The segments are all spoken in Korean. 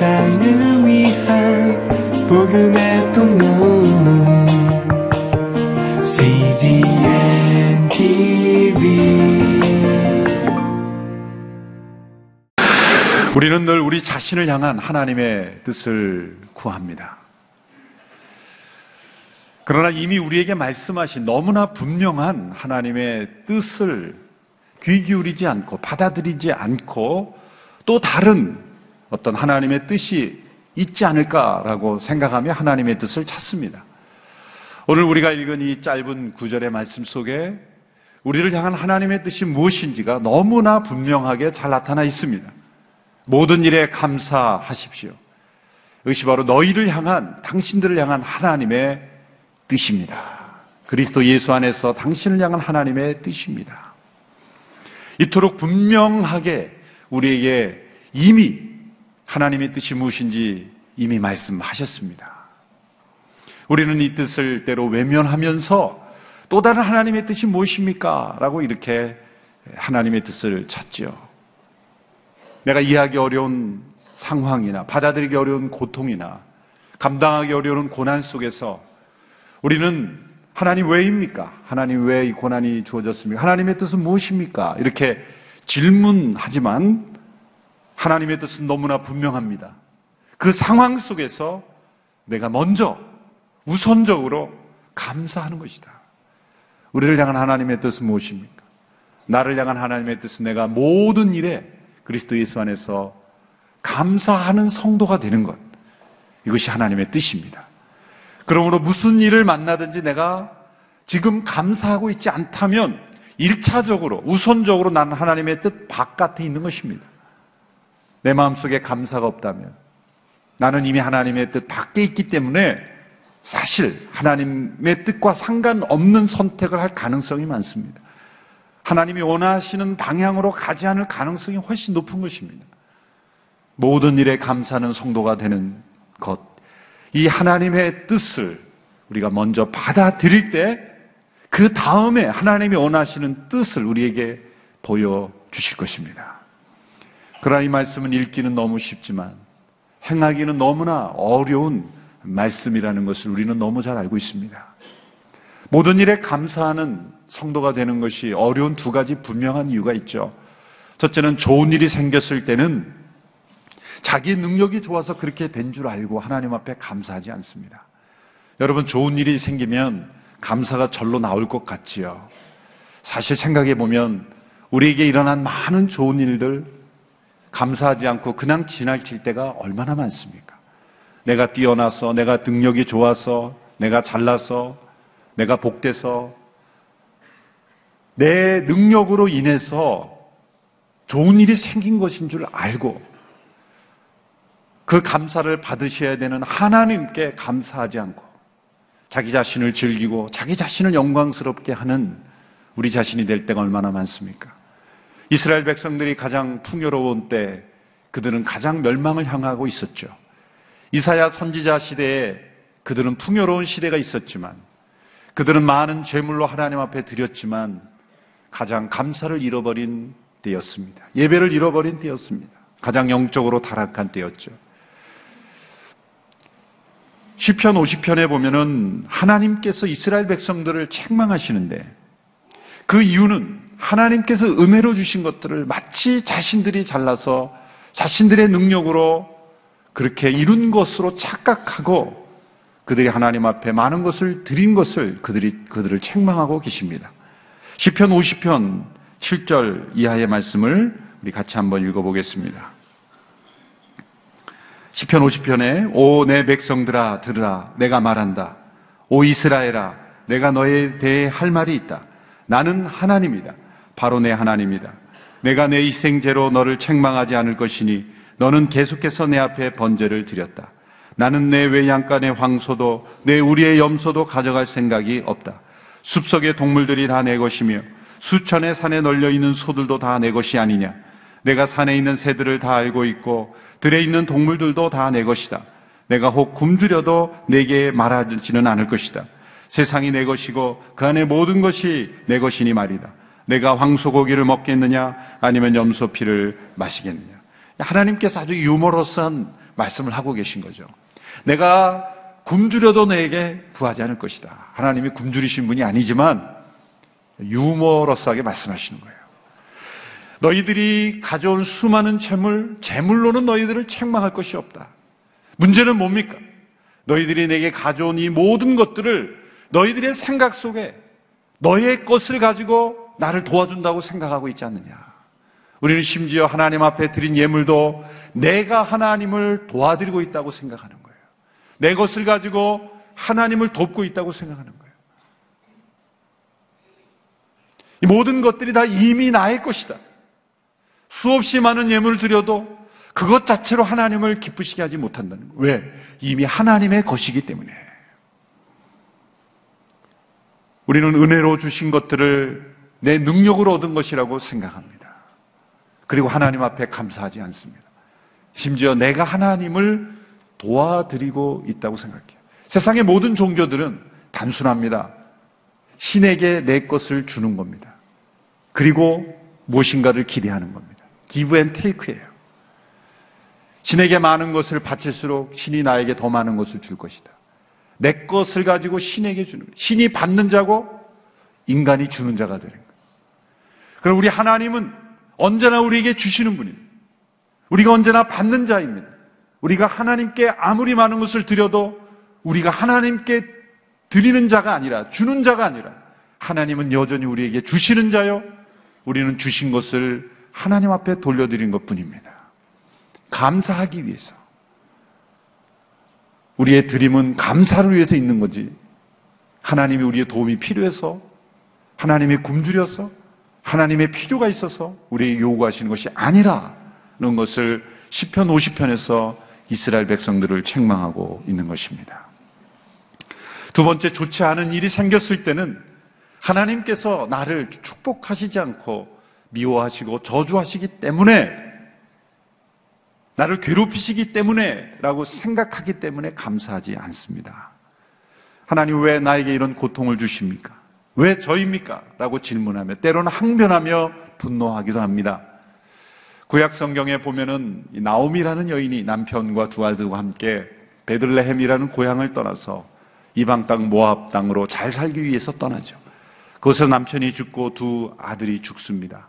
세상을 위한 복음의 통로 CGM TV 우리는 늘 우리 자신을 향한 하나님의 뜻을 구합니다. 그러나 이미 우리에게 말씀하신 너무나 분명한 하나님의 뜻을 귀 기울이지 않고 받아들이지 않고 또 다른 어떤 하나님의 뜻이 있지 않을까라고 생각하며 하나님의 뜻을 찾습니다. 오늘 우리가 읽은 이 짧은 구절의 말씀 속에 우리를 향한 하나님의 뜻이 무엇인지가 너무나 분명하게 잘 나타나 있습니다. 모든 일에 감사하십시오. 이것이 바로 너희를 향한, 당신들을 향한 하나님의 뜻입니다. 그리스도 예수 안에서 당신을 향한 하나님의 뜻입니다. 이토록 분명하게 우리에게 이미 하나님의 뜻이 무엇인지 이미 말씀하셨습니다. 우리는 이 뜻을 때로 외면하면서 또 다른 하나님의 뜻이 무엇입니까? 라고 이렇게 하나님의 뜻을 찾지요. 내가 이해하기 어려운 상황이나 받아들이기 어려운 고통이나 감당하기 어려운 고난 속에서 우리는 하나님 왜입니까? 하나님 왜 이 고난이 주어졌습니까? 하나님의 뜻은 무엇입니까? 이렇게 질문하지만 하나님의 뜻은 너무나 분명합니다. 그 상황 속에서 내가 먼저 우선적으로 감사하는 것이다. 우리를 향한 하나님의 뜻은 무엇입니까? 나를 향한 하나님의 뜻은 내가 모든 일에 그리스도 예수 안에서 감사하는 성도가 되는 것. 이것이 하나님의 뜻입니다. 그러므로 무슨 일을 만나든지 내가 지금 감사하고 있지 않다면 1차적으로, 우선적으로 나는 하나님의 뜻 바깥에 있는 것입니다. 내 마음속에 감사가 없다면 나는 이미 하나님의 뜻 밖에 있기 때문에 사실 하나님의 뜻과 상관없는 선택을 할 가능성이 많습니다. 하나님이 원하시는 방향으로 가지 않을 가능성이 훨씬 높은 것입니다. 모든 일에 감사하는 성도가 되는 것. 이 하나님의 뜻을 우리가 먼저 받아들일 때 그 다음에 하나님이 원하시는 뜻을 우리에게 보여주실 것입니다. 그러나 이 말씀은 읽기는 너무 쉽지만 행하기는 너무나 어려운 말씀이라는 것을 우리는 너무 잘 알고 있습니다. 모든 일에 감사하는 성도가 되는 것이 어려운 두 가지 분명한 이유가 있죠. 첫째는 좋은 일이 생겼을 때는 자기 능력이 좋아서 그렇게 된 줄 알고 하나님 앞에 감사하지 않습니다. 여러분 좋은 일이 생기면 감사가 절로 나올 것 같지요. 사실 생각해 보면 우리에게 일어난 많은 좋은 일들 감사하지 않고 그냥 지나칠 때가 얼마나 많습니까? 내가 뛰어나서, 내가 능력이 좋아서, 내가 잘나서, 내가 복돼서, 내 능력으로 인해서 좋은 일이 생긴 것인 줄 알고 그 감사를 받으셔야 되는 하나님께 감사하지 않고 자기 자신을 즐기고 자기 자신을 영광스럽게 하는 우리 자신이 될 때가 얼마나 많습니까? 이스라엘 백성들이 가장 풍요로운 때 그들은 가장 멸망을 향하고 있었죠. 이사야 선지자 시대에 그들은 풍요로운 시대가 있었지만 그들은 많은 재물로 하나님 앞에 드렸지만 가장 감사를 잃어버린 때였습니다. 예배를 잃어버린 때였습니다. 가장 영적으로 타락한 때였죠. 시편 50편에 보면은 하나님께서 이스라엘 백성들을 책망하시는데 그 이유는 하나님께서 은혜로 주신 것들을 마치 자신들이 잘나서 자신들의 능력으로 그렇게 이룬 것으로 착각하고 그들이 하나님 앞에 많은 것을 드린 것을 그들이 그들을 책망하고 계십니다. 시편 50편 7절 이하의 말씀을 우리 같이 한번 읽어보겠습니다. 시편 50편에 오 내 백성들아 들으라 내가 말한다. 오 이스라엘아 내가 너에 대해 할 말이 있다. 나는 하나님이다. 바로 내 하나님이다. 내가 내 희생제로 너를 책망하지 않을 것이니 너는 계속해서 내 앞에 번제를 드렸다. 나는 내 외양간의 황소도 내 우리의 염소도 가져갈 생각이 없다. 숲속의 동물들이 다 내 것이며 수천의 산에 널려 있는 소들도 다 내 것이 아니냐. 내가 산에 있는 새들을 다 알고 있고 들에 있는 동물들도 다 내 것이다. 내가 혹 굶주려도 내게 말하지는 않을 것이다. 세상이 내 것이고 그 안에 모든 것이 내 것이니 말이다. 내가 황소 고기를 먹겠느냐 아니면 염소 피를 마시겠느냐. 하나님께서 아주 유머러스한 말씀을 하고 계신 거죠. 내가 굶주려도 너에게 구하지 않을 것이다. 하나님이 굶주리신 분이 아니지만 유머러스하게 말씀하시는 거예요. 너희들이 가져온 수많은 재물, 재물로는 너희들을 책망할 것이 없다. 문제는 뭡니까? 너희들이 내게 가져온 이 모든 것들을 너희들의 생각 속에 너의 것을 가지고 나를 도와준다고 생각하고 있지 않느냐. 우리는 심지어 하나님 앞에 드린 예물도 내가 하나님을 도와드리고 있다고 생각하는 거예요. 내 것을 가지고 하나님을 돕고 있다고 생각하는 거예요. 이 모든 것들이 다 이미 나의 것이다. 수없이 많은 예물을 드려도 그것 자체로 하나님을 기쁘시게 하지 못한다는 거예요. 왜? 이미 하나님의 것이기 때문에. 우리는 은혜로 주신 것들을 내 능력으로 얻은 것이라고 생각합니다. 그리고 하나님 앞에 감사하지 않습니다. 심지어 내가 하나님을 도와드리고 있다고 생각해요. 세상의 모든 종교들은 단순합니다. 신에게 내 것을 주는 겁니다. 그리고 무엇인가를 기대하는 겁니다. give and take예요. 신에게 많은 것을 바칠수록 신이 나에게 더 많은 것을 줄 것이다. 내 것을 가지고 신에게 주는 거예요. 신이 받는 자고 인간이 주는 자가 되는 거예요. 그럼 우리 하나님은 언제나 우리에게 주시는 분입니다. 우리가 언제나 받는 자입니다. 우리가 하나님께 아무리 많은 것을 드려도 우리가 하나님께 드리는 자가 아니라 주는 자가 아니라 하나님은 여전히 우리에게 주시는 자요. 우리는 주신 것을 하나님 앞에 돌려드린 것 뿐입니다. 감사하기 위해서. 우리의 드림은 감사를 위해서 있는 거지. 하나님이 우리의 도움이 필요해서, 하나님이 굶주려서, 하나님의 필요가 있어서 우리에게 요구하시는 것이 아니라는 것을 10편 50편에서 이스라엘 백성들을 책망하고 있는 것입니다. 두 번째 좋지 않은 일이 생겼을 때는 하나님께서 나를 축복하시지 않고 미워하시고 저주하시기 때문에 나를 괴롭히시기 때문에 라고 생각하기 때문에 감사하지 않습니다. 하나님 왜 나에게 이런 고통을 주십니까? 왜 저입니까? 라고 질문하며 때로는 항변하며 분노하기도 합니다. 구약 성경에 보면은 이 나옴이라는 여인이 남편과 두 아들과 함께 베들레헴이라는 고향을 떠나서 이방 땅 모압 땅으로 잘 살기 위해서 떠나죠. 거기서 남편이 죽고 두 아들이 죽습니다.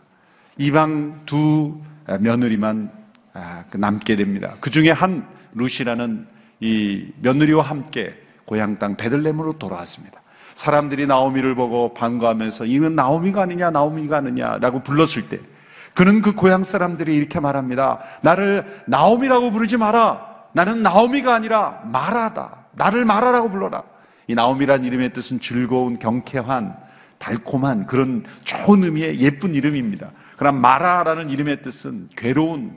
이방 두 며느리만 아, 그 남게 됩니다. 그 중에 한 루시라는 이 며느리와 함께 고향 땅 베들레헴으로 돌아왔습니다. 사람들이 나오미를 보고 반가워하면서 이건 나오미가 아니냐 나오미가 아니냐라고 불렀을 때 그는 그 고향 사람들이 이렇게 말합니다. 나를 나오미라고 부르지 마라. 나는 나오미가 아니라 마라다. 나를 마라라고 불러라. 이 나오미란 이름의 뜻은 즐거운, 경쾌한, 달콤한 그런 좋은 의미의 예쁜 이름입니다. 그럼 마라라는 이름의 뜻은 괴로운,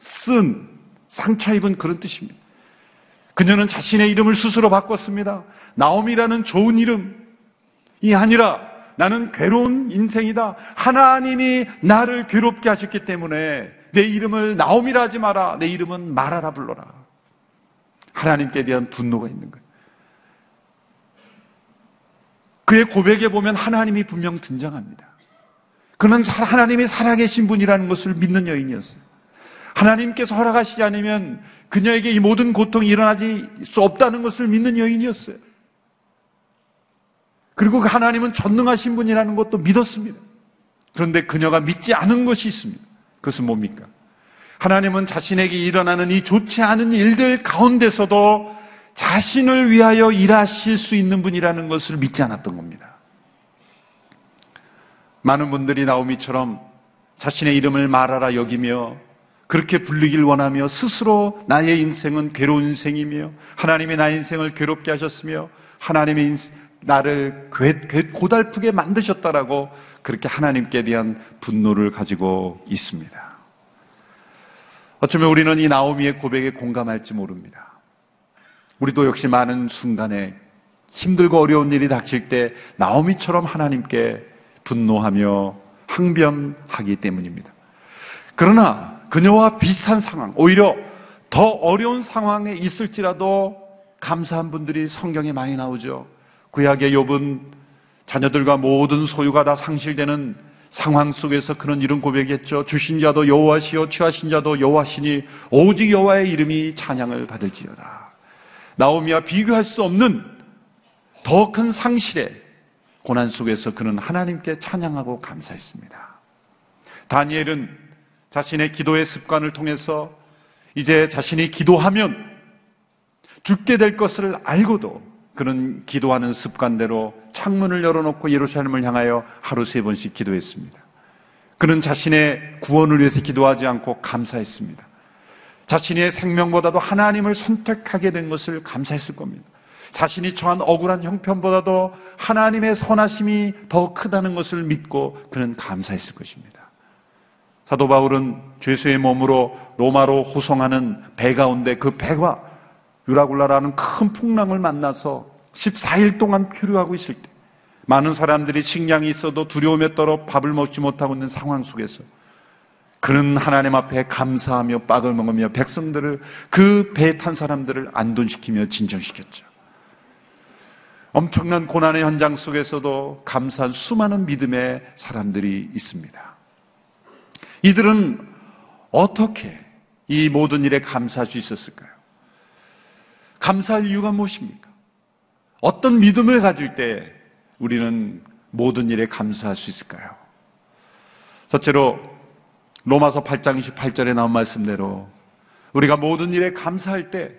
쓴, 상처 입은 그런 뜻입니다. 그녀는 자신의 이름을 스스로 바꿨습니다. 나옴이라는 좋은 이름이 아니라 나는 괴로운 인생이다. 하나님이 나를 괴롭게 하셨기 때문에 내 이름을 나옴이라 하지 마라. 내 이름은 마라라 불러라. 하나님께 대한 분노가 있는 거예요. 그의 고백에 보면 하나님이 분명 등장합니다. 그는 사- 하나님이 살아계신 분이라는 것을 믿는 여인이었어요. 하나님께서 허락하시지 않으면 그녀에게 이 모든 고통이 일어나지 수 없다는 것을 믿는 여인이었어요. 그리고 그 하나님은 전능하신 분이라는 것도 믿었습니다. 그런데 그녀가 믿지 않은 것이 있습니다. 그것은 뭡니까? 하나님은 자신에게 일어나는 이 좋지 않은 일들 가운데서도 자신을 위하여 일하실 수 있는 분이라는 것을 믿지 않았던 겁니다. 많은 분들이 나오미처럼 자신의 이름을 말하라 여기며 그렇게 불리길 원하며 스스로 나의 인생은 괴로운 인생이며 하나님이 나의 인생을 괴롭게 하셨으며 하나님의 인생, 나를 고달프게 만드셨다라고 그렇게 하나님께 대한 분노를 가지고 있습니다. 어쩌면 우리는 이 나오미의 고백에 공감할지 모릅니다. 우리도 역시 많은 순간에 힘들고 어려운 일이 닥칠 때 나오미처럼 하나님께 분노하며 항변하기 때문입니다. 그러나 그녀와 비슷한 상황, 오히려 더 어려운 상황에 있을지라도 감사한 분들이 성경에 많이 나오죠. 구약의 욥은 자녀들과 모든 소유가 다 상실되는 상황 속에서 그는 이런 고백했죠. 주신 자도 여호와시요 취하신 자도 여호와시니 오직 여호와의 이름이 찬양을 받을지어다. 나오미와 비교할 수 없는 더 큰 상실의 고난 속에서 그는 하나님께 찬양하고 감사했습니다. 다니엘은 자신의 기도의 습관을 통해서 이제 자신이 기도하면 죽게 될 것을 알고도 그는 기도하는 습관대로 창문을 열어놓고 예루살렘을 향하여 하루 세 번씩 기도했습니다. 그는 자신의 구원을 위해서 기도하지 않고 감사했습니다. 자신의 생명보다도 하나님을 선택하게 된 것을 감사했을 겁니다. 자신이 처한 억울한 형편보다도 하나님의 선하심이 더 크다는 것을 믿고 그는 감사했을 것입니다. 사도 바울은 죄수의 몸으로 로마로 호송하는 배 가운데 그 배가 유라굴라라는 큰 풍랑을 만나서 14일 동안 표류하고 있을 때 많은 사람들이 식량이 있어도 두려움에 떨어 밥을 먹지 못하고 있는 상황 속에서 그는 하나님 앞에 감사하며 빡을 먹으며 백성들을 그 배에 탄 사람들을 안돈시키며 진정시켰죠. 엄청난 고난의 현장 속에서도 감사한 수많은 믿음의 사람들이 있습니다. 이들은 어떻게 이 모든 일에 감사할 수 있었을까요? 감사할 이유가 무엇입니까? 어떤 믿음을 가질 때 우리는 모든 일에 감사할 수 있을까요? 첫째로 로마서 8장 28절에 나온 말씀대로 우리가 모든 일에 감사할 때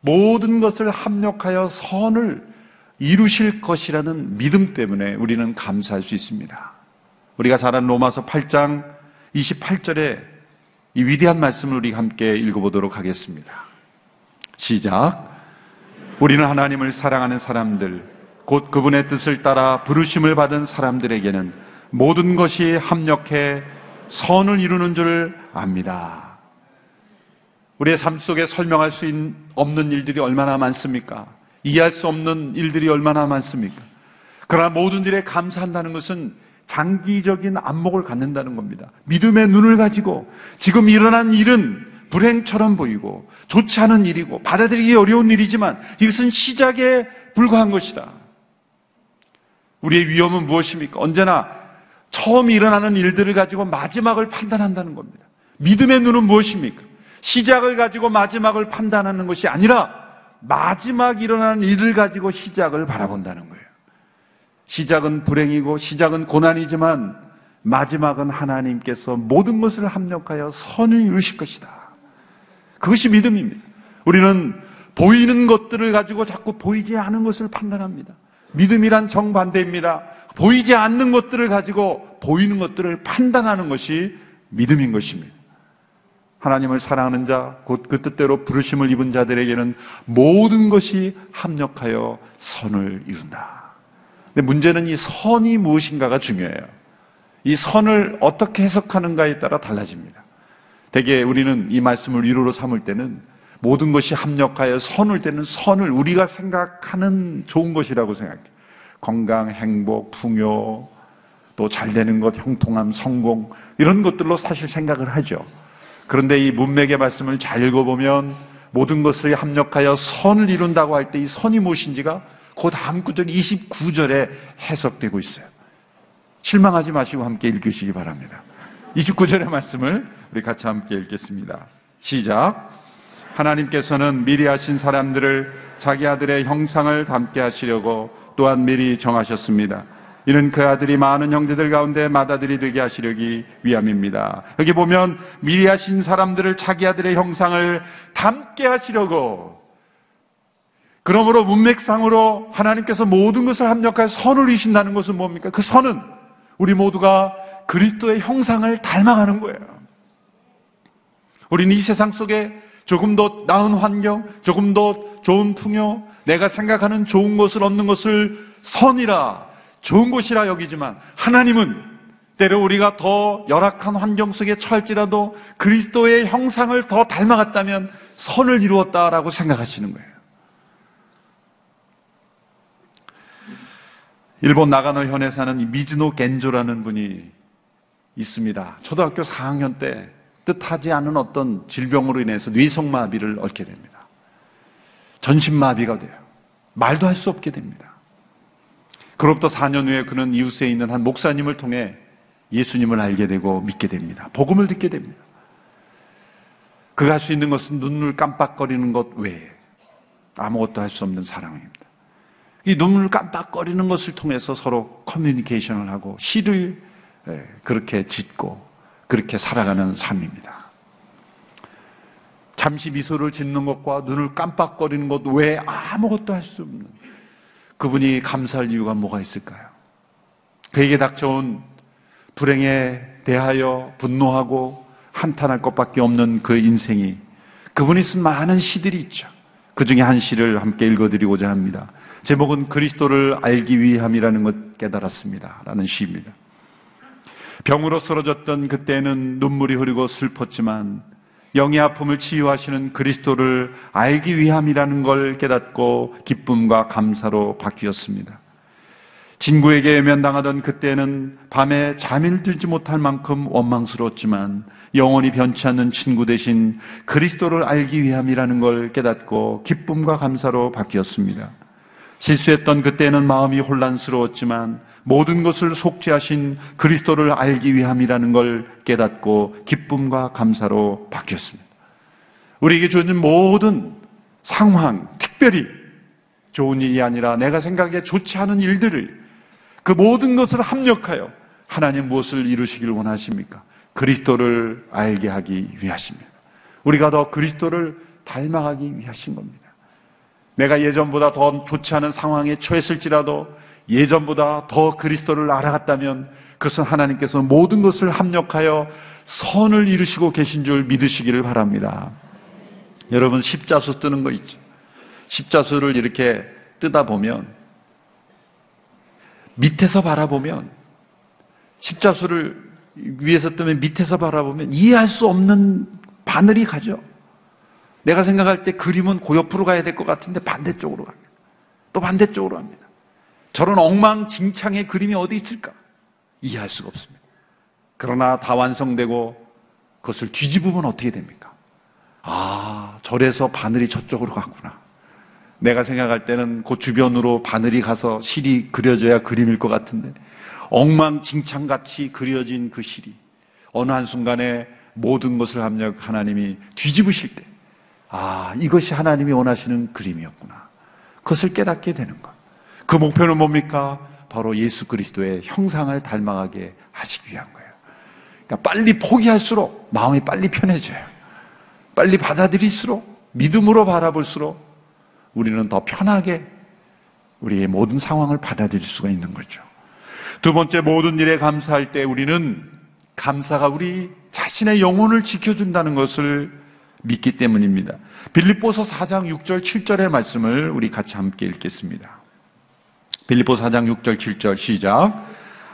모든 것을 합력하여 선을 이루실 것이라는 믿음 때문에 우리는 감사할 수 있습니다. 우리가 잘 아는 로마서 8장 28절에 이 위대한 말씀을 우리 함께 읽어보도록 하겠습니다. 시작. 우리는 하나님을 사랑하는 사람들, 곧 그분의 뜻을 따라 부르심을 받은 사람들에게는 모든 것이 합력해 선을 이루는 줄 압니다. 우리의 삶 속에 설명할 수 있- 없는 일들이 얼마나 많습니까? 이해할 수 없는 일들이 얼마나 많습니까? 그러나 모든 일에 감사한다는 것은 장기적인 안목을 갖는다는 겁니다. 믿음의 눈을 가지고 지금 일어난 일은 불행처럼 보이고 좋지 않은 일이고 받아들이기 어려운 일이지만 이것은 시작에 불과한 것이다. 우리의 위험은 무엇입니까? 언제나 처음 일어나는 일들을 가지고 마지막을 판단한다는 겁니다. 믿음의 눈은 무엇입니까? 시작을 가지고 마지막을 판단하는 것이 아니라 마지막 일어나는 일을 가지고 시작을 바라본다는 거예요. 시작은 불행이고 시작은 고난이지만 마지막은 하나님께서 모든 것을 합력하여 선을 이루실 것이다. 그것이 믿음입니다. 우리는 보이는 것들을 가지고 자꾸 보이지 않은 것을 판단합니다. 믿음이란 정반대입니다. 보이지 않는 것들을 가지고 보이는 것들을 판단하는 것이 믿음인 것입니다. 하나님을 사랑하는 자, 곧 그 뜻대로 부르심을 입은 자들에게는 모든 것이 합력하여 선을 이룬다. 근데 문제는 이 선이 무엇인가가 중요해요. 이 선을 어떻게 해석하는가에 따라 달라집니다. 대개 우리는 이 말씀을 위로로 삼을 때는 모든 것이 합력하여 선을 때는 선을 우리가 생각하는 좋은 것이라고 생각해요. 건강, 행복, 풍요, 또 잘 되는 것, 형통함, 성공 이런 것들로 사실 생각을 하죠. 그런데 이 문맥의 말씀을 잘 읽어보면 모든 것을 합력하여 선을 이룬다고 할 때 이 선이 무엇인지가 그 다음 구절 29절에 해석되고 있어요. 실망하지 마시고 함께 읽으시기 바랍니다. 29절의 말씀을 우리 같이 함께 읽겠습니다. 시작. 하나님께서는 미리 하신 사람들을 자기 아들의 형상을 닮게 하시려고 또한 미리 정하셨습니다. 이는 그 아들이 많은 형제들 가운데 맏아들이 되게 하시려기 위함입니다. 여기 보면 미리 하신 사람들을 자기 아들의 형상을 닮게 하시려고 그러므로 문맥상으로 하나님께서 모든 것을 합력하여 선을 이신다는 것은 뭡니까? 그 선은 우리 모두가 그리스도의 형상을 닮아가는 거예요. 우리는 이 세상 속에 조금 더 나은 환경, 조금 더 좋은 풍요, 내가 생각하는 좋은 것을 얻는 것을 선이라, 좋은 것이라 여기지만 하나님은 때로 우리가 더 열악한 환경 속에 처할지라도 그리스도의 형상을 더 닮아갔다면 선을 이루었다라고 생각하시는 거예요. 일본 나가노 현에 사는 이 미즈노 겐조라는 분이 있습니다. 초등학교 4학년 때 뜻하지 않은 어떤 질병으로 인해서 뇌성마비를 얻게 됩니다. 전신마비가 돼요. 말도 할 수 없게 됩니다. 그로부터 4년 후에 그는 이웃에 있는 한 목사님을 통해 예수님을 알게 되고 믿게 됩니다. 복음을 듣게 됩니다. 그가 할 수 있는 것은 눈을 깜빡거리는 것 외에 아무것도 할 수 없는 사랑입니다. 이 눈을 깜빡거리는 것을 통해서 서로 커뮤니케이션을 하고 시를 예, 그렇게 짓고 그렇게 살아가는 삶입니다. 잠시 미소를 짓는 것과 눈을 깜빡거리는 것 외에 아무것도 할 수 없는 그분이 감사할 이유가 뭐가 있을까요? 그에게 닥쳐온 불행에 대하여 분노하고 한탄할 것밖에 없는 그 인생이 그분이 쓴 많은 시들이 있죠. 그 중에 한 시를 함께 읽어드리고자 합니다. 제목은 그리스도를 알기 위함이라는 것 깨달았습니다. 라는 시입니다. 병으로 쓰러졌던 그때는 눈물이 흐르고 슬펐지만 영의 아픔을 치유하시는 그리스도를 알기 위함이라는 걸 깨닫고 기쁨과 감사로 바뀌었습니다. 진구에게 외면당하던 그때는 밤에 잠을 들지 못할 만큼 원망스러웠지만 영원히 변치 않는 친구 대신 그리스도를 알기 위함이라는 걸 깨닫고 기쁨과 감사로 바뀌었습니다. 실수했던 그때는 마음이 혼란스러웠지만 모든 것을 속죄하신 그리스도를 알기 위함이라는 걸 깨닫고 기쁨과 감사로 바뀌었습니다. 우리에게 주어진 모든 상황, 특별히 좋은 일이 아니라 내가 생각에 좋지 않은 일들을 그 모든 것을 합력하여 하나님 무엇을 이루시길 원하십니까? 그리스도를 알게 하기 위하십니다. 우리가 더 그리스도를 닮아가기 위하신 겁니다. 내가 예전보다 더 좋지 않은 상황에 처했을지라도 예전보다 더 그리스도를 알아갔다면 그것은 하나님께서 모든 것을 합력하여 선을 이루시고 계신 줄 믿으시기를 바랍니다. 여러분 십자수 뜨는 거 있죠. 십자수를 이렇게 뜨다 보면 밑에서 바라보면 십자수를 위에서 뜨면 밑에서 바라보면 이해할 수 없는 바늘이 가죠. 내가 생각할 때 그림은 그 옆으로 가야 될 것 같은데 반대쪽으로 갑니다. 또 반대쪽으로 갑니다. 저런 엉망진창의 그림이 어디 있을까? 이해할 수가 없습니다. 그러나 다 완성되고 그것을 뒤집으면 어떻게 됩니까? 아, 절에서 바늘이 저쪽으로 갔구나. 내가 생각할 때는 그 주변으로 바늘이 가서 실이 그려져야 그림일 것 같은데 엉망진창같이 그려진 그 실이 어느 한순간에 모든 것을 합력 하나님이 뒤집으실 때 아, 이것이 하나님이 원하시는 그림이었구나. 그것을 깨닫게 되는 것. 그 목표는 뭡니까? 바로 예수 그리스도의 형상을 닮아가게 하시기 위한 거예요. 그러니까 빨리 포기할수록 마음이 빨리 편해져요. 빨리 받아들일수록 믿음으로 바라볼수록 우리는 더 편하게 우리의 모든 상황을 받아들일 수가 있는 거죠. 두 번째 모든 일에 감사할 때 우리는 감사가 우리 자신의 영혼을 지켜준다는 것을 믿기 때문입니다. 빌립보서 4장 6절 7절의 말씀을 우리 같이 함께 읽겠습니다. 빌립보 4장 6절 7절 시작.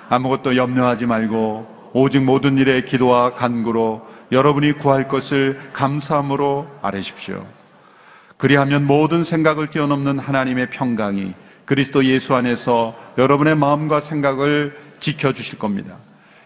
아무것도 염려하지 말고 오직 모든 일에 기도와 간구로 여러분이 구할 것을 감사함으로 아뢰십시오. 그리하면 모든 생각을 뛰어넘는 하나님의 평강이 그리스도 예수 안에서 여러분의 마음과 생각을 지켜주실 겁니다.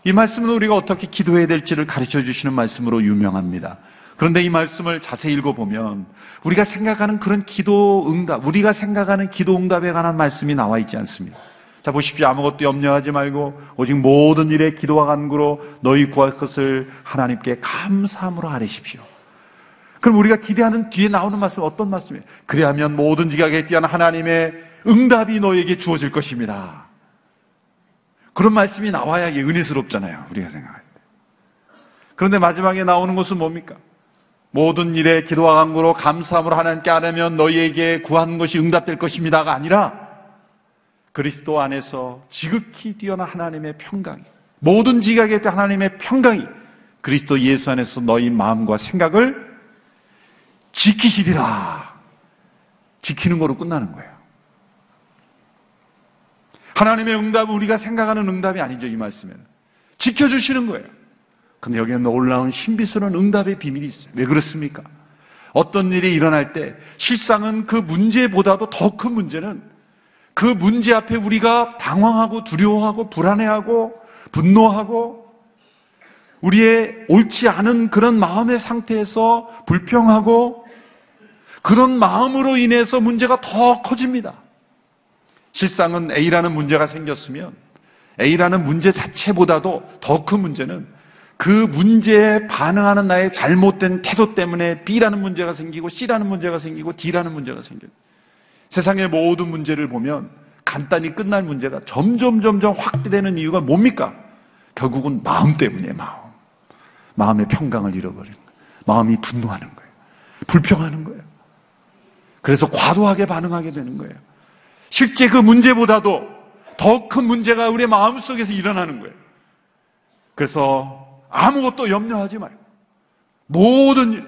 이 말씀은 우리가 어떻게 기도해야 될지를 가르쳐 주시는 말씀으로 유명합니다. 그런데 이 말씀을 자세히 읽어보면 우리가 생각하는 그런 기도 응답, 우리가 생각하는 기도 응답에 관한 말씀이 나와 있지 않습니다. 자, 보십시오. 아무것도 염려하지 말고 오직 모든 일에 기도와 간구로 너희 구할 것을 하나님께 감사함으로 아뢰십시오. 그럼 우리가 기대하는 뒤에 나오는 말씀 어떤 말씀이에요? 그래야면 모든 지각에 뛰어난 하나님의 응답이 너에게 주어질 것입니다. 그런 말씀이 나와야 이게 은혜스럽잖아요. 우리가 생각할 때. 그런데 마지막에 나오는 것은 뭡니까? 모든 일에 기도와 간구로 감사함으로 하나님께 아뢰면 너희에게 구한 것이 응답될 것입니다가 아니라 그리스도 안에서 지극히 뛰어난 하나님의 평강이 모든 지각에 하나님의 평강이 그리스도 예수 안에서 너희 마음과 생각을 지키시리라. 지키는 거로 끝나는 거예요. 하나님의 응답은 우리가 생각하는 응답이 아니죠, 이 말씀에는. 지켜주시는 거예요. 근데 여기에 놀라운 신비스러운 응답의 비밀이 있어요. 왜 그렇습니까? 어떤 일이 일어날 때 실상은 그 문제보다도 더 큰 문제는 그 문제 앞에 우리가 당황하고 두려워하고 불안해하고 분노하고 우리의 옳지 않은 그런 마음의 상태에서 불평하고 그런 마음으로 인해서 문제가 더 커집니다. 실상은 A라는 문제가 생겼으면 A라는 문제 자체보다도 더 큰 문제는 그 문제에 반응하는 나의 잘못된 태도 때문에 B라는 문제가 생기고 C라는 문제가 생기고 D라는 문제가 생겨요. 세상의 모든 문제를 보면 간단히 끝날 문제가 점점 점점 확대되는 이유가 뭡니까? 결국은 마음 때문이에요, 마음. 마음의 평강을 잃어버리는 거예요. 마음이 분노하는 거예요. 불평하는 거예요. 그래서 과도하게 반응하게 되는 거예요. 실제 그 문제보다도 더 큰 문제가 우리의 마음 속에서 일어나는 거예요. 그래서 아무것도 염려하지 말고 모든 일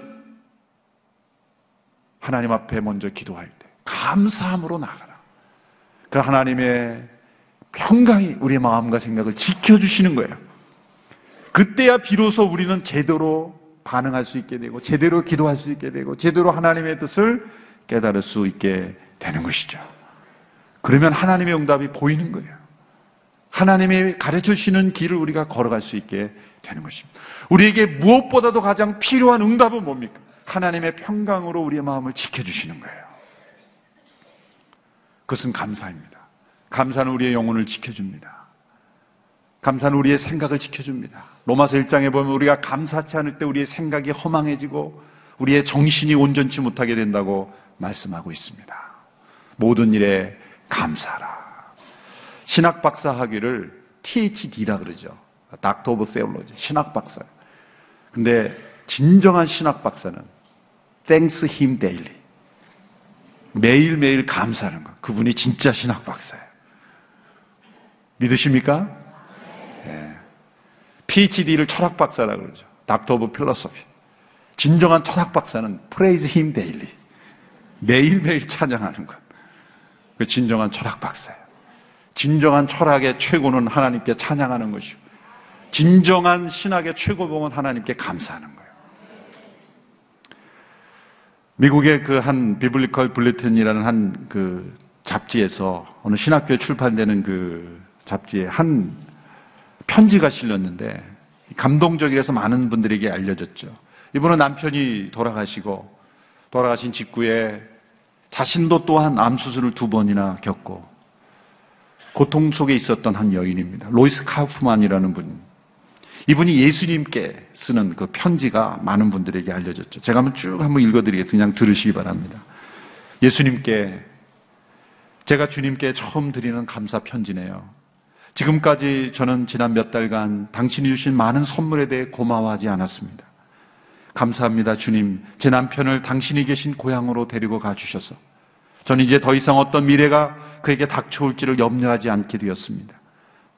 하나님 앞에 먼저 기도할 때 감사함으로 나가라. 그 하나님의 평강이 우리의 마음과 생각을 지켜주시는 거예요. 그때야 비로소 우리는 제대로 반응할 수 있게 되고 제대로 기도할 수 있게 되고 제대로 하나님의 뜻을 깨달을 수 있게 되는 것이죠. 그러면 하나님의 응답이 보이는 거예요. 하나님이 가르쳐 주시는 길을 우리가 걸어갈 수 있게 되는 것입니다. 우리에게 무엇보다도 가장 필요한 응답은 뭡니까? 하나님의 평강으로 우리의 마음을 지켜주시는 거예요. 그것은 감사입니다. 감사는 우리의 영혼을 지켜줍니다. 감사는 우리의 생각을 지켜줍니다. 로마서 1장에 보면 우리가 감사치 않을 때 우리의 생각이 허망해지고 우리의 정신이 온전치 못하게 된다고 말씀하고 있습니다. 모든 일에 감사하라. 신학 박사 학위를 THD라 그러죠. Doctor of Theology. 신학 박사. 근데 진정한 신학 박사는 Thanks Him Daily. 매일매일 감사하는 것. 그분이 진짜 신학 박사예요. 믿으십니까? 예. PhD를 철학 박사라 그러죠. Doctor of Philosophy. 진정한 철학 박사는 Praise Him Daily. 매일매일 찬양하는 것. 그 진정한 철학 박사예요. 진정한 철학의 최고는 하나님께 찬양하는 것이고, 진정한 신학의 최고봉은 하나님께 감사하는 거예요. 미국의 그 한 비블리컬 블리튼이라는 한 그 잡지에서 어느 신학교에 출판되는 그 잡지에 한 편지가 실렸는데 감동적이라서 많은 분들에게 알려졌죠. 이분은 남편이 돌아가시고 돌아가신 직후에 자신도 또한 암 수술을 두 번이나 겪고 고통 속에 있었던 한 여인입니다. 로이스 카우프만이라는 분. 이분이 예수님께 쓰는 그 편지가 많은 분들에게 알려졌죠. 제가 한번 쭉 한번 읽어드리겠습니다. 그냥 들으시기 바랍니다. 예수님께 제가 주님께 처음 드리는 감사 편지네요. 지금까지 저는 지난 몇 달간 당신이 주신 많은 선물에 대해 고마워하지 않았습니다. 감사합니다, 주님. 제 남편을 당신이 계신 고향으로 데리고 가주셔서 저는 이제 더 이상 어떤 미래가 그에게 닥쳐올지를 염려하지 않게 되었습니다.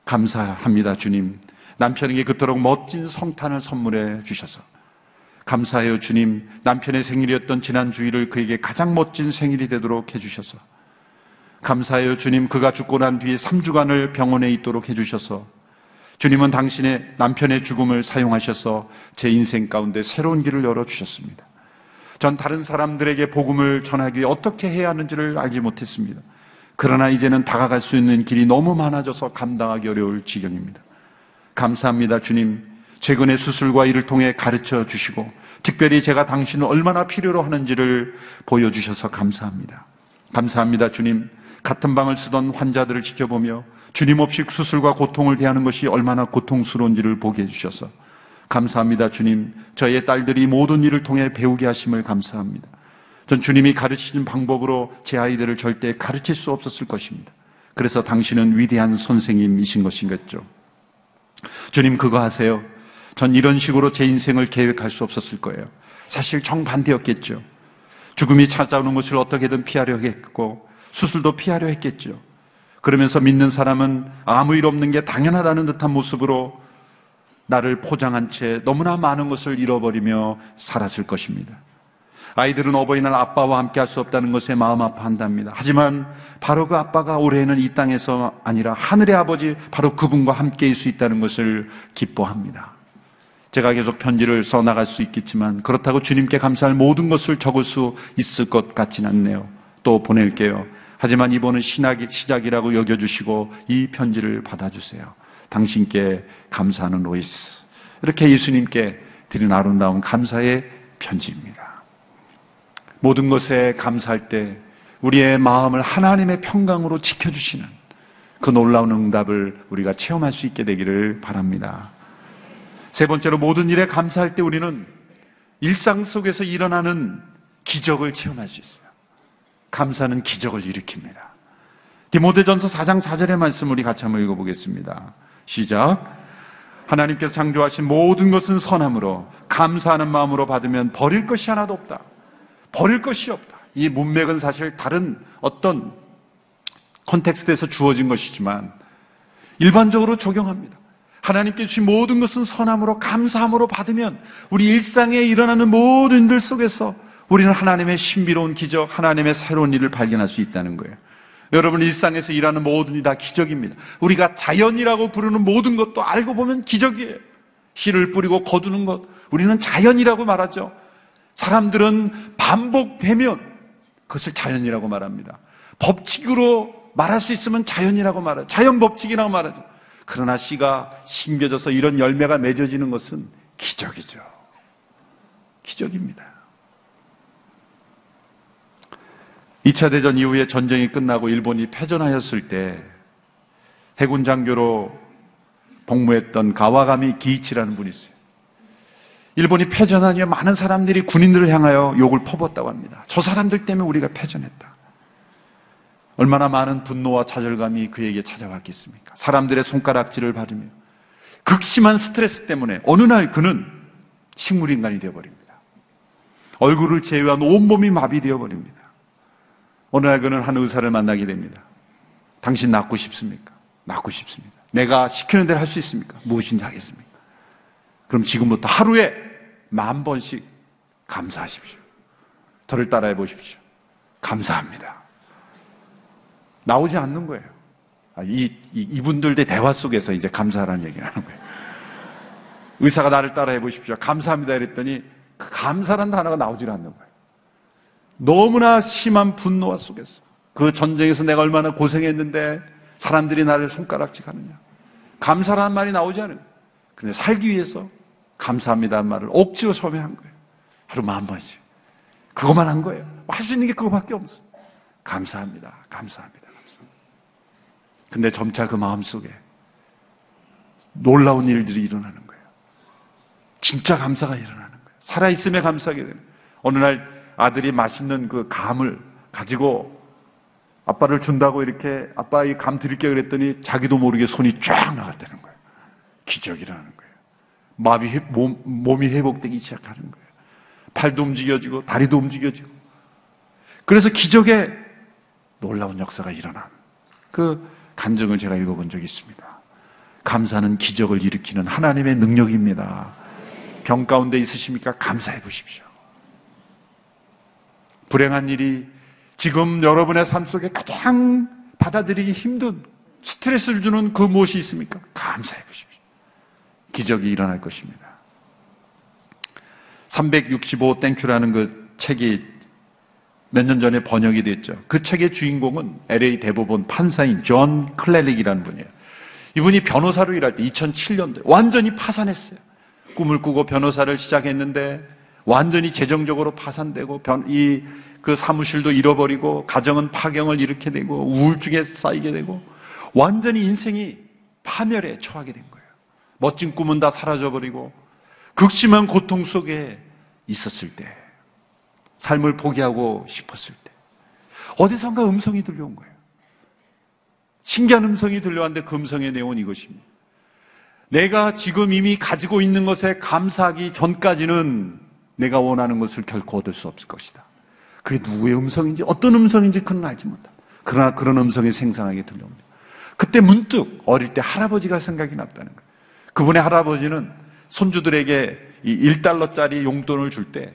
감사합니다, 주님. 남편에게 그토록 멋진 성탄을 선물해 주셔서. 감사해요, 주님. 남편의 생일이었던 지난 주일을 그에게 가장 멋진 생일이 되도록 해주셔서. 감사해요, 주님. 그가 죽고 난 뒤에 3주간을 병원에 있도록 해주셔서. 주님은 당신의 남편의 죽음을 사용하셔서 제 인생 가운데 새로운 길을 열어주셨습니다. 전 다른 사람들에게 복음을 전하기 위해 어떻게 해야 하는지를 알지 못했습니다. 그러나 이제는 다가갈 수 있는 길이 너무 많아져서 감당하기 어려울 지경입니다. 감사합니다, 주님. 최근의 수술과 이를 통해 가르쳐 주시고, 특별히 제가 당신을 얼마나 필요로 하는지를 보여주셔서 감사합니다. 감사합니다, 주님. 같은 방을 쓰던 환자들을 지켜보며 주님 없이 수술과 고통을 대하는 것이 얼마나 고통스러운지를 보게 해주셔서 감사합니다, 주님. 저의 딸들이 모든 일을 통해 배우게 하심을 감사합니다. 전 주님이 가르치신 방법으로 제 아이들을 절대 가르칠 수 없었을 것입니다. 그래서 당신은 위대한 선생님이신 것인겠죠. 주님 그거 하세요. 전 이런 식으로 제 인생을 계획할 수 없었을 거예요. 사실 정반대였겠죠. 죽음이 찾아오는 것을 어떻게든 피하려 했고 수술도 피하려 했겠죠. 그러면서 믿는 사람은 아무 일 없는 게 당연하다는 듯한 모습으로 나를 포장한 채 너무나 많은 것을 잃어버리며 살았을 것입니다. 아이들은 어버이날 아빠와 함께 할 수 없다는 것에 마음 아파한답니다. 하지만 바로 그 아빠가 올해는 이 땅에서 아니라 하늘의 아버지 바로 그분과 함께일 수 있다는 것을 기뻐합니다. 제가 계속 편지를 써 나갈 수 있겠지만 그렇다고 주님께 감사할 모든 것을 적을 수 있을 것 같진 않네요. 또 보낼게요. 하지만 이번은 신학의 시작이라고 여겨주시고 이 편지를 받아주세요. 당신께 감사하는 로이스. 이렇게 예수님께 드린 아름다운 감사의 편지입니다. 모든 것에 감사할 때 우리의 마음을 하나님의 평강으로 지켜주시는 그 놀라운 응답을 우리가 체험할 수 있게 되기를 바랍니다. 세 번째로 모든 일에 감사할 때 우리는 일상 속에서 일어나는 기적을 체험할 수 있어요. 감사는 기적을 일으킵니다. 디모데전서 4장 4절의 말씀 우리 같이 한번 읽어보겠습니다. 시작. 하나님께서 창조하신 모든 것은 선함으로 감사하는 마음으로 받으면 버릴 것이 하나도 없다. 버릴 것이 없다. 이 문맥은 사실 다른 어떤 컨텍스트에서 주어진 것이지만 일반적으로 적용합니다. 하나님께 주신 모든 것은 선함으로 감사함으로 받으면 우리 일상에 일어나는 모든 일 속에서 우리는 하나님의 신비로운 기적, 하나님의 새로운 일을 발견할 수 있다는 거예요. 여러분 일상에서 일하는 모든 일이 다 기적입니다. 우리가 자연이라고 부르는 모든 것도 알고 보면 기적이에요. 씨를 뿌리고 거두는 것, 우리는 자연이라고 말하죠. 사람들은 반복되면 그것을 자연이라고 말합니다. 법칙으로 말할 수 있으면 자연이라고 말하죠. 자연 법칙이라고 말하죠. 그러나 씨가 심겨져서 이런 열매가 맺어지는 것은 기적이죠. 기적입니다. 2차 대전 이후에 전쟁이 끝나고 일본이 패전하였을 때 해군 장교로 복무했던 가와가미 기이치라는 분이 있어요. 일본이 이후에 많은 사람들이 군인들을 향하여 욕을 퍼붓다고 합니다. 저 사람들 때문에 우리가 패전했다. 얼마나 많은 분노와 좌절감이 그에게 찾아왔겠습니까? 사람들의 손가락질을 받으며 극심한 스트레스 때문에 어느 날 그는 식물인간이 되어버립니다. 얼굴을 제외한 온몸이 마비되어 버립니다. 어느 날 그는 한 의사를 만나게 됩니다. 당신 낫고 싶습니까? 낫고 싶습니다. 내가 시키는 대로 할 수 있습니까? 무엇인지 하겠습니까? 그럼 지금부터 하루에 만 번씩 감사하십시오. 저를 따라해 보십시오. 감사합니다. 나오지 않는 거예요. 아, 이, 이, 분들의 대화 속에서 이제 감사라는 얘기를 하는 거예요. 의사가 나를 따라해 보십시오. 감사합니다. 이랬더니 그 감사라는 단어가 나오질 않는 거예요. 너무나 심한 분노와 속에서 그 전쟁에서 내가 얼마나 고생했는데 사람들이 나를 손가락질 하느냐. 감사라는 말이 나오지 않아요. 근데 살기 위해서 감사합니다는 말을 억지로 소매한 거예요. 하루 만 번씩. 그것만 한 거예요. 할 수 있는 게 그거밖에 없어. 감사합니다. 감사합니다. 감사합니다. 근데 점차 그 마음 속에 놀라운 일들이 일어나는 거예요. 진짜 감사가 일어나는 거예요. 살아있음에 감사하게 되는 거예요. 어느 날 아들이 맛있는 그 감을 가지고 아빠를 준다고 이렇게 아빠 이 감 드릴게 그랬더니 자기도 모르게 손이 쫙 나갔다는 거예요. 기적이라는 거예요. 마비 회- 몸, 몸이 회복되기 시작하는 거예요. 팔도 움직여지고 다리도 움직여지고 그래서 기적의 놀라운 역사가 일어난 그 간증을 제가 읽어본 적이 있습니다. 감사는 기적을 일으키는 하나님의 능력입니다. 병 가운데 있으십니까? 감사해 보십시오. 불행한 일이 지금 여러분의 삶 속에 가장 받아들이기 힘든 스트레스를 주는 그 무엇이 있습니까? 감사해 보십시오. 기적이 일어날 것입니다. 365 Thank You라는 그 책이 몇 년 전에 번역이 됐죠. 그 책의 주인공은 LA 대법원 판사인 존 크랄릭이라는 분이에요. 이분이 변호사로 일할 때 2007년도에 완전히 파산했어요. 꿈을 꾸고 변호사를 시작했는데 완전히 재정적으로 파산되고 이 그 사무실도 잃어버리고 가정은 파경을 일으게 되고 우울증에 쌓이게 되고 완전히 인생이 파멸에 처하게 된 거예요. 멋진 꿈은 다 사라져버리고 극심한 고통 속에 있었을 때 삶을 포기하고 싶었을 때 어디선가 음성이 들려온 거예요. 신기한 음성이 들려왔는데 그 음성의 내용은 이것입니다. 내가 지금 이미 가지고 있는 것에 감사하기 전까지는 내가 원하는 것을 결코 얻을 수 없을 것이다. 그게 누구의 음성인지 어떤 음성인지 그는 알지 못한다. 그러나 그런 음성이 생생하게 들려옵니다. 그때 문득 어릴 때 할아버지가 생각이 났다는 거예요. 그분의 할아버지는 손주들에게 이 1달러짜리 용돈을 줄 때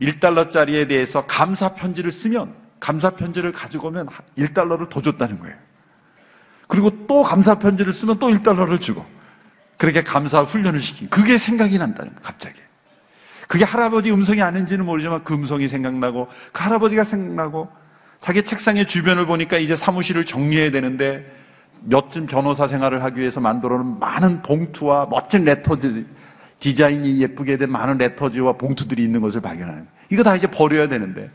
1달러짜리에 대해서 감사 편지를 쓰면 감사 편지를 가지고 오면 1달러를 더 줬다는 거예요. 그리고 또 감사 편지를 쓰면 또 1달러를 주고 그렇게 감사 훈련을 시킨 그게 생각이 난다는 거예요. 갑자기. 그게 할아버지 음성이 아닌지는 모르지만 그 음성이 생각나고 그 할아버지가 생각나고 자기 책상의 주변을 보니까 이제 사무실을 정리해야 되는데 멋진 변호사 생활을 하기 위해서 만들어 놓은 많은 봉투와 멋진 레터들 디자인이 예쁘게 된 많은 레터지와 봉투들이 있는 것을 발견하는. 이거 다 이제 버려야 되는데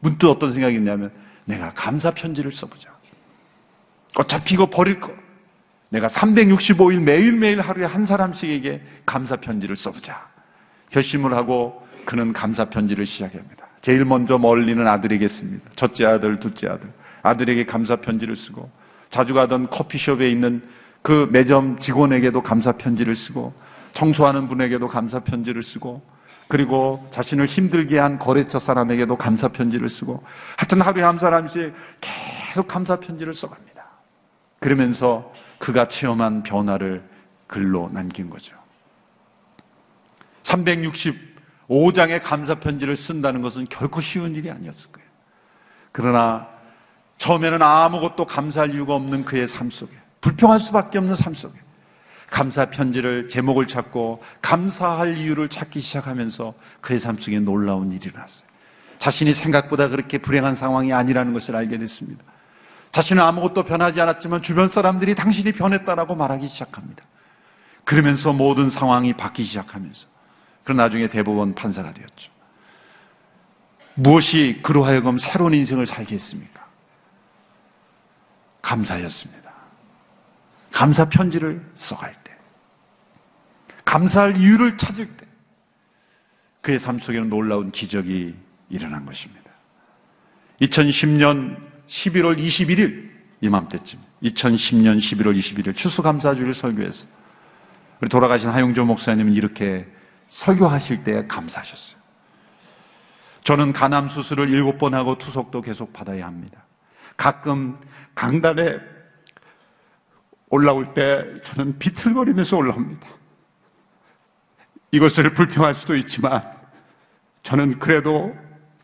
문득 어떤 생각이 있냐면 내가 감사 편지를 써보자. 어차피 이거 버릴 거. 내가 365일 매일매일 하루에 한 사람씩에게 감사 편지를 써보자. 결심을 하고 그는 감사 편지를 시작합니다. 제일 먼저 멀리는 아들에게 씁니다. 첫째 아들, 둘째 아들. 아들에게 감사 편지를 쓰고 자주 가던 커피숍에 있는 그 매점 직원에게도 감사 편지를 쓰고 청소하는 분에게도 감사 편지를 쓰고 그리고 자신을 힘들게 한 거래처 사람에게도 감사 편지를 쓰고 하여튼 하루에 한 사람씩 계속 감사 편지를 써갑니다. 그러면서 그가 체험한 변화를 글로 남긴 거죠. 365장의 감사 편지를 쓴다는 것은 결코 쉬운 일이 아니었을 거예요. 그러나 처음에는 아무것도 감사할 이유가 없는 그의 삶 속에 불평할 수밖에 없는 삶 속에 감사 편지를 제목을 찾고 감사할 이유를 찾기 시작하면서 그의 삶 속에 놀라운 일이 일어났어요. 자신이 생각보다 그렇게 불행한 상황이 아니라는 것을 알게 됐습니다. 자신은 아무것도 변하지 않았지만 주변 사람들이 당신이 변했다라고 말하기 시작합니다. 그러면서 모든 상황이 바뀌기 시작하면서 그런 나중에 대법원 판사가 되었죠. 무엇이 그로 하여금 새로운 인생을 살게 했습니까? 감사였습니다. 감사 편지를 써갈 때, 감사할 이유를 찾을 때, 그의 삶 속에는 놀라운 기적이 일어난 것입니다. 2010년 11월 21일 이맘때쯤, 2010년 11월 21일 추수감사주를 설교해서 우리 돌아가신 하용조 목사님은 이렇게 설교하실 때 감사하셨어요. 저는 간암 수술을 일곱 번 하고 투석도 계속 받아야 합니다. 가끔 강단에 올라올 때 저는 비틀거리면서 올라옵니다. 이것을 불평할 수도 있지만 저는 그래도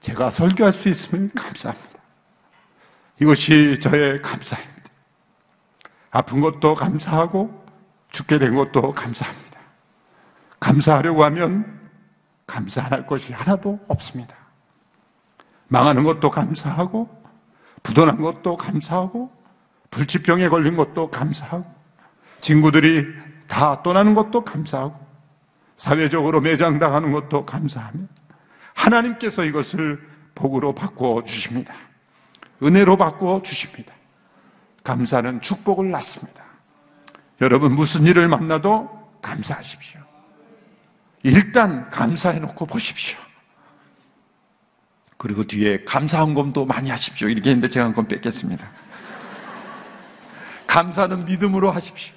제가 설교할 수 있으면 감사합니다. 이것이 저의 감사입니다. 아픈 것도 감사하고 죽게 된 것도 감사합니다. 감사하려고 하면 감사 안 할 것이 하나도 없습니다. 망하는 것도 감사하고 부도난 것도 감사하고 불치병에 걸린 것도 감사하고 친구들이 다 떠나는 것도 감사하고 사회적으로 매장당하는 것도 감사하며 하나님께서 이것을 복으로 바꾸어 주십니다. 은혜로 바꾸어 주십니다. 감사는 축복을 낳습니다. 여러분 무슨 일을 만나도 감사하십시오. 일단 감사해 놓고 보십시오. 그리고 뒤에 감사헌금도 많이 하십시오. 이렇게 했는데 제가 한 건 뺏겠습니다. 감사는 믿음으로 하십시오.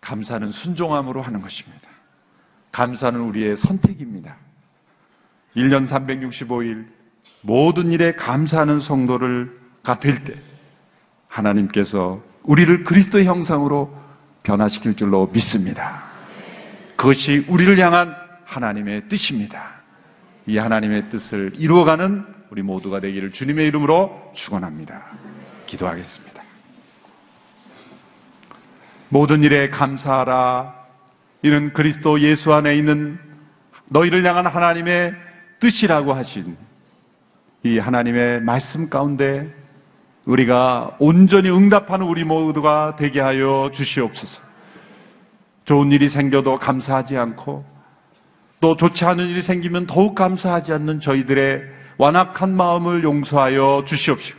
감사는 순종함으로 하는 것입니다. 감사는 우리의 선택입니다. 1년 365일 모든 일에 감사하는 성도를가 될 때 하나님께서 우리를 그리스도의 형상으로 변화시킬 줄로 믿습니다. 그것이 우리를 향한 하나님의 뜻입니다. 이 하나님의 뜻을 이루어가는 우리 모두가 되기를 주님의 이름으로 축원합니다. 기도하겠습니다. 모든 일에 감사하라. 이는 그리스도 예수 안에 있는 너희를 향한 하나님의 뜻이라고 하신 이 하나님의 말씀 가운데 우리가 온전히 응답하는 우리 모두가 되게 하여 주시옵소서. 좋은 일이 생겨도 감사하지 않고 또 좋지 않은 일이 생기면 더욱 감사하지 않는 저희들의 완악한 마음을 용서하여 주시옵시고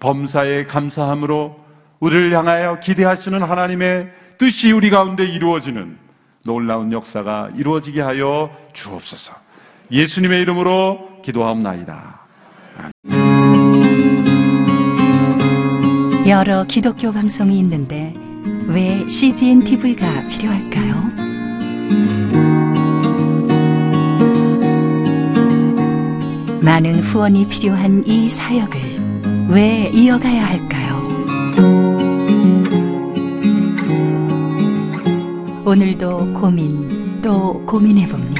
범사에 감사함으로 우리를 향하여 기대하시는 하나님의 뜻이 우리 가운데 이루어지는 놀라운 역사가 이루어지게 하여 주옵소서. 예수님의 이름으로 기도하옵나이다. 여러 기독교 방송이 있는데 왜 CGN TV가 필요할까요? 많은 후원이 필요한 이 사역을 왜 이어가야 할까요? 오늘도 고민 또 고민해 봅니다.